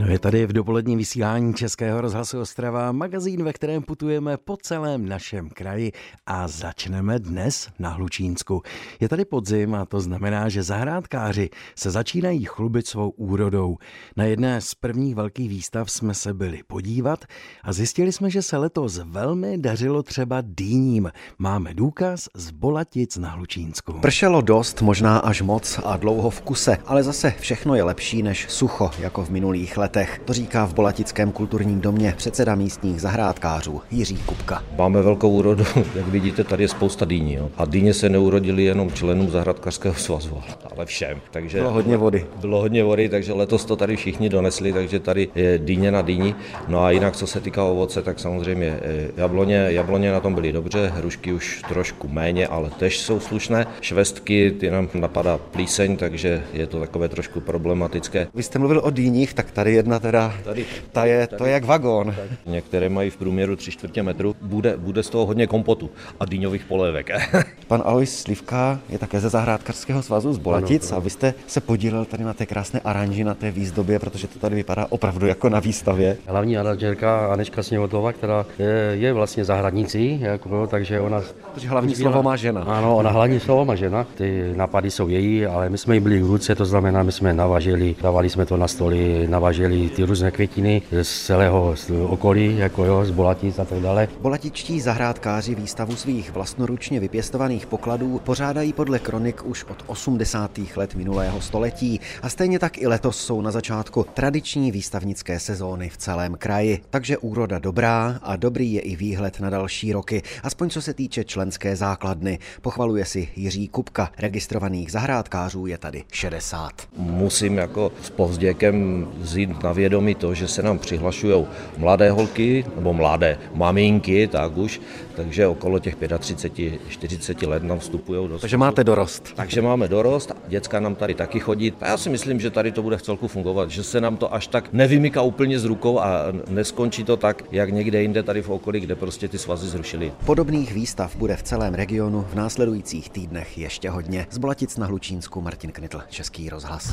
No je tady v dopolední vysílání Českého rozhlasu Ostrava magazín, ve kterém putujeme po celém našem kraji a začneme dnes na Hlučínsku. Je tady podzim a to znamená, že zahrádkáři se začínají chlubit svou úrodou. Na jedné z prvních velkých výstav jsme se byli podívat a zjistili jsme, že se letos velmi dařilo třeba dýním. Máme důkaz z Bolatic na Hlučínsku. Pršelo dost, možná až moc a dlouho v kuse, ale zase všechno je lepší než sucho, jako v minulých letech letech. To říká v Bolatickém kulturním domě předseda místních zahrádkářů Jiří Kupka. Máme velkou úrodu, jak vidíte, tady je spousta dýní. Jo. A dýně se neurodily jenom členům zahrádkářského svazu, ale všem. Takže bylo hodně vody. Bylo hodně vody, takže letos to tady všichni donesli, takže tady je dýně na dýni. No a jinak, co se týká ovoce, tak samozřejmě eh, jabloně, jabloně na tom byly dobře, hrušky už trošku méně, ale tež jsou slušné. Švestky, ty nám napadá plíseň, takže je to takové trošku problematické. Vy jste mluvil o dýních, tak tady jedna teda, tady, ta je, tady, to je jak vagón. Některé mají v průměru 3 čtvrtě metru, bude, bude z toho hodně kompotu a dýňových polévek. Pan Alois Slivka je také ze zahrádkarského svazu z Bolatic ano, a vy jste se podílel tady na té krásné aranži, na té výzdobě, protože to tady vypadá opravdu jako na výstavě. Hlavní aranžerka Anečka Sněvotová, která je, je vlastně zahradnicí, jako, takže ona... Takže hlavní slovo má žena. Ano, ona hlavní slovo má žena, ty napady jsou její, ale my jsme jí byli v ruce, to znamená, my jsme navažili, dávali jsme to na stoly, navažili ty různé květiny z celého okolí, jako jo, z Bolatic a tak dále. Bolatičtí zahrádkáři výstavu svých vlastnoručně vypěstovaných pokladů pořádají podle kronik už od 80. let minulého století a stejně tak i letos jsou na začátku tradiční výstavnické sezóny v celém kraji. Takže úroda dobrá a dobrý je i výhled na další roky, aspoň co se týče členské základny. Pochvaluje si Jiří Kupka, registrovaných zahrádkářů je tady 60. Musím jako s povzděkem vzít na na vědomí to, že se nám přihlašují mladé holky nebo mladé maminky, tak už, takže okolo těch 35-40 let nám vstupují do Takže máte dorost. Takže máme dorost, děcka nám tady taky chodí. A já si myslím, že tady to bude v celku fungovat, že se nám to až tak nevymyká úplně z rukou a neskončí to tak, jak někde jinde tady v okolí, kde prostě ty svazy zrušili. Podobných výstav bude v celém regionu v následujících týdnech ještě hodně. Z Bolatic na Hlučínsku Martin Knitl, Český rozhlas.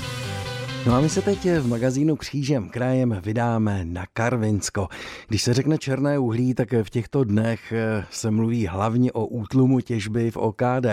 No a my se teď v magazínu Křížem krajem vydáme na Karvinsko. Když se řekne černé uhlí, tak v těchto dnech eh, se mluví hlavně o útlumu těžby v OKD,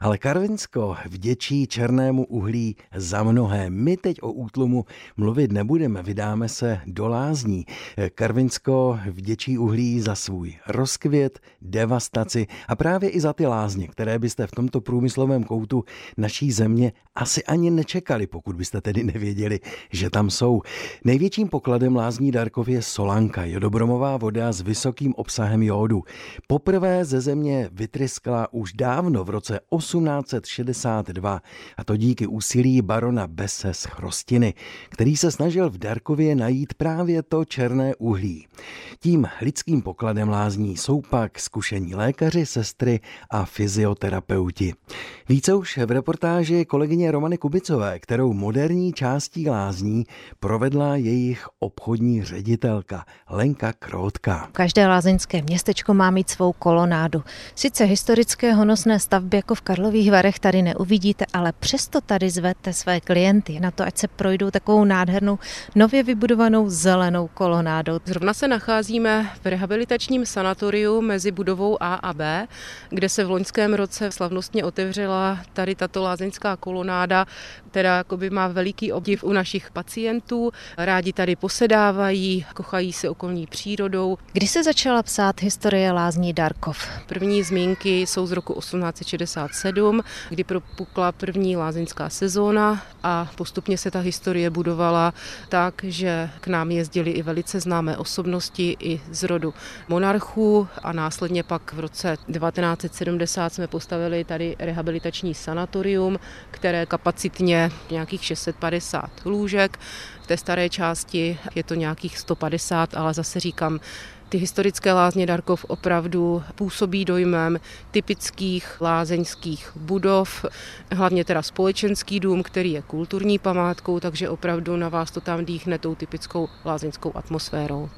ale Karvinsko vděčí černému uhlí za mnohé. My teď o útlumu mluvit nebudeme, vydáme se do lázní. Eh, Karvinsko vděčí uhlí za svůj rozkvět, devastaci a právě i za ty lázně, které byste v tomto průmyslovém koutu naší země asi ani nečekali, pokud byste tedy nevěděli věděli, že tam jsou. Největším pokladem lázní Darkov je solanka, jodobromová voda s vysokým obsahem jódu. Poprvé ze země vytryskla už dávno v roce 1862 a to díky úsilí barona Bese z Chrostiny, který se snažil v Darkově najít právě to černé uhlí. Tím lidským pokladem lázní jsou pak zkušení lékaři, sestry a fyzioterapeuti. Více už v reportáži kolegyně Romany Kubicové, kterou moderní část částí lázní provedla jejich obchodní ředitelka Lenka Krótka. Každé lázeňské městečko má mít svou kolonádu. Sice historické honosné stavby jako v Karlových Varech tady neuvidíte, ale přesto tady zvete své klienty na to, ať se projdou takovou nádhernou nově vybudovanou zelenou kolonádou. Zrovna se nacházíme v rehabilitačním sanatoriu mezi budovou A a B, kde se v loňském roce slavnostně otevřela tady tato lázeňská kolonáda, která má veliký obdiv u našich pacientů. Rádi tady posedávají, kochají se okolní přírodou. Kdy se začala psát historie lázní Darkov? První zmínky jsou z roku 1867, kdy propukla první lázeňská sezóna a postupně se ta historie budovala tak, že k nám jezdili i velice známé osobnosti i z rodu monarchů a následně pak v roce 1970 jsme postavili tady rehabilitační sanatorium, které kapacitně nějakých 650 150 lůžek, v té staré části je to nějakých 150, ale zase říkám, ty historické lázně Darkov opravdu působí dojmem typických lázeňských budov, hlavně teda společenský dům, který je kulturní památkou, takže opravdu na vás to tam dýchne tou typickou lázeňskou atmosférou.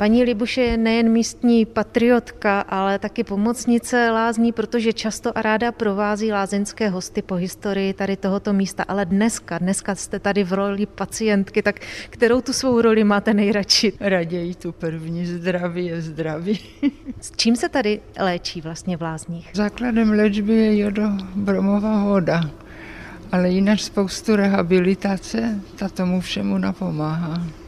Paní Libuše je nejen místní patriotka, ale taky pomocnice lázní, protože často a ráda provází lázeňské hosty po historii tady tohoto místa. Ale dneska, dneska jste tady v roli pacientky, tak kterou tu svou roli máte nejradši? Raději tu první, zdraví je zdraví. S čím se tady léčí vlastně v lázních? Základem léčby je jodobromová voda ale jinak spoustu rehabilitace, ta tomu všemu napomáhá.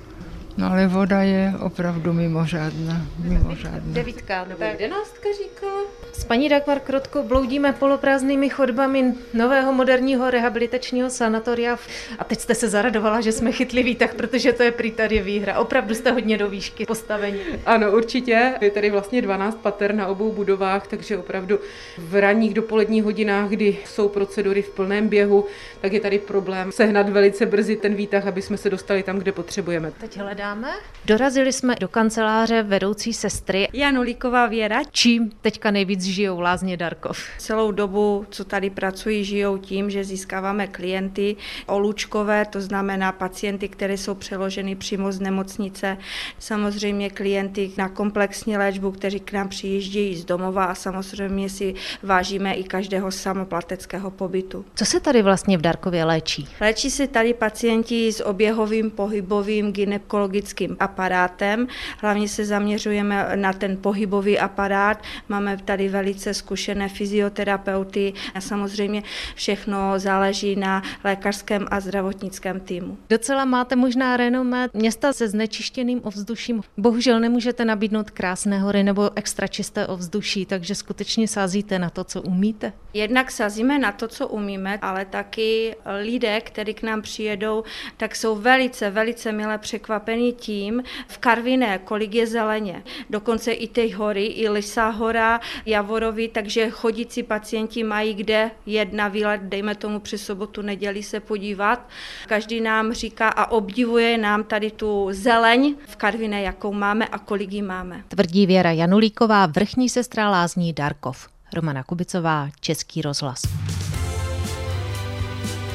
No ale voda je opravdu mimořádná. mimořádná. Devítka, nebo jedenáctka říkala? S paní Dagmar Krotko bloudíme poloprázdnými chodbami nového moderního rehabilitačního sanatoria. A teď jste se zaradovala, že jsme chytli výtah, protože to je prý tady výhra. Opravdu jste hodně do výšky postavení. Ano, určitě. Je tady vlastně 12 pater na obou budovách, takže opravdu v ranních dopoledních hodinách, kdy jsou procedury v plném běhu, tak je tady problém sehnat velice brzy ten výtah, aby jsme se dostali tam, kde potřebujeme. Teď hledáme. Dorazili jsme do kanceláře vedoucí sestry. Janulíková Věra. Čím teďka nejvíc žijou lázně Darkov? Celou dobu, co tady pracují, žijou tím, že získáváme klienty olučkové, to znamená pacienty, které jsou přeloženy přímo z nemocnice. Samozřejmě klienty na komplexní léčbu, kteří k nám přijíždějí z domova a samozřejmě si vážíme i každého samoplateckého pobytu. Co se tady vlastně v Darkově léčí? Léčí se tady pacienti s oběhovým, pohybovým, gynekologickým aparátem. Hlavně se zaměřujeme na ten pohybový aparát. Máme tady velice zkušené fyzioterapeuty a samozřejmě všechno záleží na lékařském a zdravotnickém týmu. Docela máte možná renomé města se znečištěným ovzduším. Bohužel nemůžete nabídnout krásné hory nebo extra čisté ovzduší, takže skutečně sázíte na to, co umíte? Jednak sázíme na to, co umíme, ale taky lidé, kteří k nám přijedou, tak jsou velice, velice milé překvapení tím v Karviné, kolik je zeleně. Dokonce i ty hory, i Lisa hora, Javorovi, takže chodící pacienti mají kde jet na výlet, dejme tomu přes sobotu, neděli se podívat. Každý nám říká a obdivuje nám tady tu zeleň v Karviné, jakou máme a kolik ji máme. Tvrdí Věra Janulíková, vrchní sestra lázní Darkov. Romana Kubicová, Český rozhlas.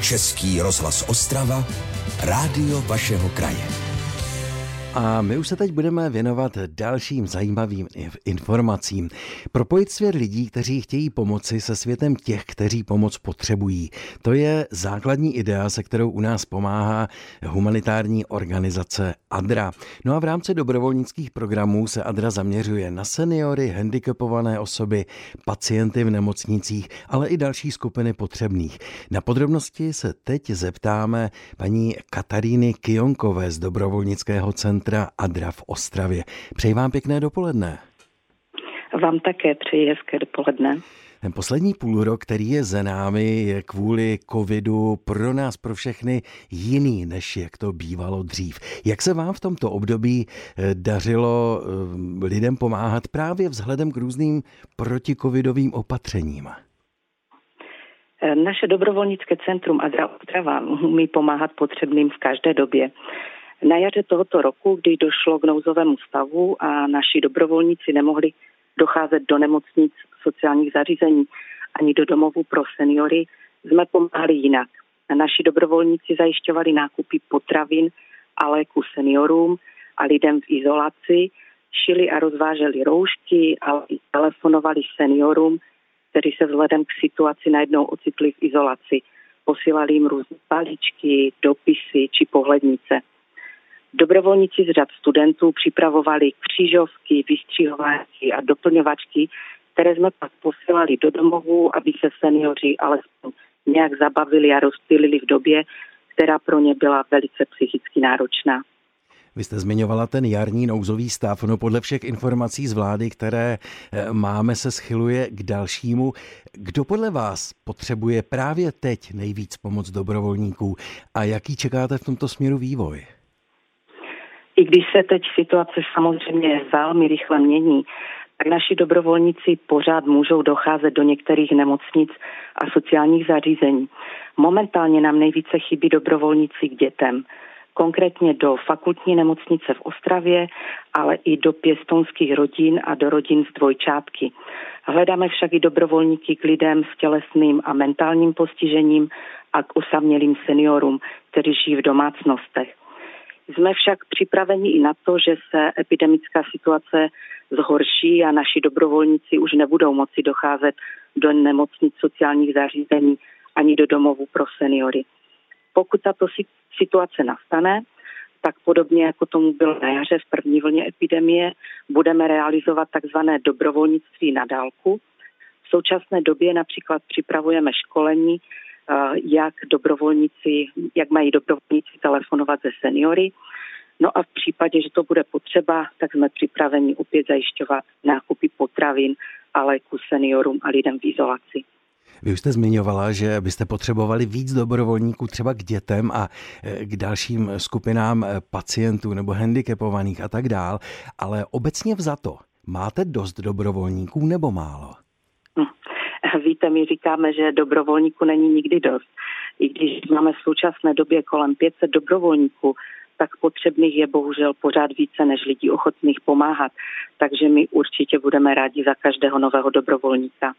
Český rozhlas Ostrava, rádio vašeho kraje. A my už se teď budeme věnovat dalším zajímavým informacím. Propojit svět lidí, kteří chtějí pomoci se světem těch, kteří pomoc potřebují. To je základní idea, se kterou u nás pomáhá humanitární organizace ADRA. No a v rámci dobrovolnických programů se ADRA zaměřuje na seniory, handicapované osoby, pacienty v nemocnicích, ale i další skupiny potřebných. Na podrobnosti se teď zeptáme paní Kataríny Kionkové z dobrovolnického centra centra Adra v Ostravě. Přeji vám pěkné dopoledne. Vám také přeji hezké dopoledne. Ten poslední půlrok, který je za námi, je kvůli covidu pro nás, pro všechny jiný, než jak to bývalo dřív. Jak se vám v tomto období eh, dařilo eh, lidem pomáhat právě vzhledem k různým protikovidovým opatřením? Eh, naše dobrovolnické centrum Adra Ostrava umí pomáhat potřebným v každé době. Na jaře tohoto roku, kdy došlo k nouzovému stavu a naši dobrovolníci nemohli docházet do nemocnic, sociálních zařízení ani do domovů pro seniory, jsme pomáhali jinak. Naši dobrovolníci zajišťovali nákupy potravin a léku seniorům a lidem v izolaci, šili a rozváželi roušky, ale i telefonovali seniorům, kteří se vzhledem k situaci najednou ocitli v izolaci. Posílali jim různé paličky, dopisy či pohlednice. Dobrovolníci z řad studentů připravovali křížovky, vystřihovačky a doplňovačky, které jsme pak posílali do domovů, aby se seniori alespoň nějak zabavili a rozptýlili v době, která pro ně byla velice psychicky náročná. Vy jste zmiňovala ten jarní nouzový stav. No podle všech informací z vlády, které eh, máme, se schyluje k dalšímu. Kdo podle vás potřebuje právě teď nejvíc pomoc dobrovolníků a jaký čekáte v tomto směru vývoj? I když se teď situace samozřejmě velmi rychle mění, tak naši dobrovolníci pořád můžou docházet do některých nemocnic a sociálních zařízení. Momentálně nám nejvíce chybí dobrovolníci k dětem, konkrétně do fakultní nemocnice v Ostravě, ale i do pěstonských rodin a do rodin s dvojčátky. Hledáme však i dobrovolníky k lidem s tělesným a mentálním postižením a k osamělým seniorům, kteří žijí v domácnostech. Jsme však připraveni i na to, že se epidemická situace zhorší a naši dobrovolníci už nebudou moci docházet do nemocnic sociálních zařízení ani do domovů pro seniory. Pokud tato situace nastane, tak podobně jako tomu bylo na jaře v první vlně epidemie, budeme realizovat takzvané dobrovolnictví na dálku. V současné době například připravujeme školení, jak dobrovolníci, jak mají dobrovolníci telefonovat ze seniory. No a v případě, že to bude potřeba, tak jsme připraveni opět zajišťovat nákupy potravin a léku seniorům a lidem v izolaci. Vy už jste zmiňovala, že byste potřebovali víc dobrovolníků třeba k dětem a e, k dalším skupinám e, pacientů nebo handicapovaných a tak dál, ale obecně vzato, máte dost dobrovolníků nebo málo? Víte, my říkáme, že dobrovolníků není nikdy dost. I když máme v současné době kolem 500 dobrovolníků, tak potřebných je bohužel pořád více než lidí ochotných pomáhat. Takže my určitě budeme rádi za každého nového dobrovolníka.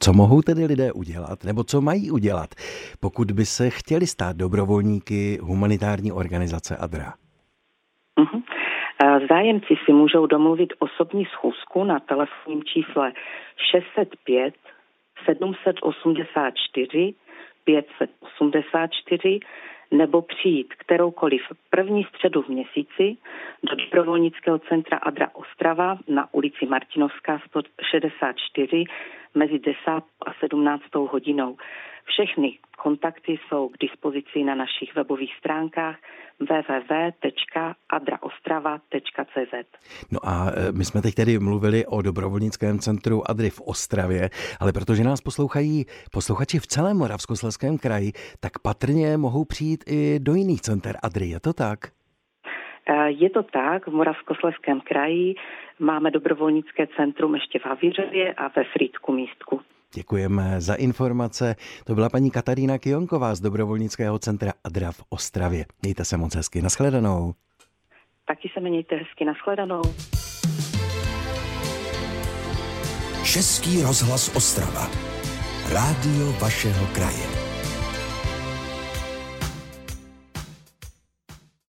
Co mohou tedy lidé udělat, nebo co mají udělat, pokud by se chtěli stát dobrovolníky humanitární organizace ADRA? Uh-huh. Zájemci si můžou domluvit osobní schůzku na telefonním čísle 605 784 584 nebo přijít kteroukoliv první středu v měsíci do dobrovolnického centra Adra Ostrava na ulici Martinovská 164 mezi 10 a 17 hodinou. Všechny kontakty jsou k dispozici na našich webových stránkách www.adraostrava.cz. No a e, my jsme teď tedy mluvili o dobrovolnickém centru Adry v Ostravě, ale protože nás poslouchají posluchači v celém Moravskoslezském kraji, tak patrně mohou přijít i do jiných center Adry, je to tak? E, je to tak, v Moravskoslezském kraji máme dobrovolnické centrum ještě v Havířově a ve Frýdku místku. Děkujeme za informace. To byla paní Katarína Kionková z dobrovolnického centra Adra v Ostravě. Mějte se moc hezky. Naschledanou. Taky se mějte hezky. Naschledanou. Český rozhlas Ostrava. Rádio vašeho kraje.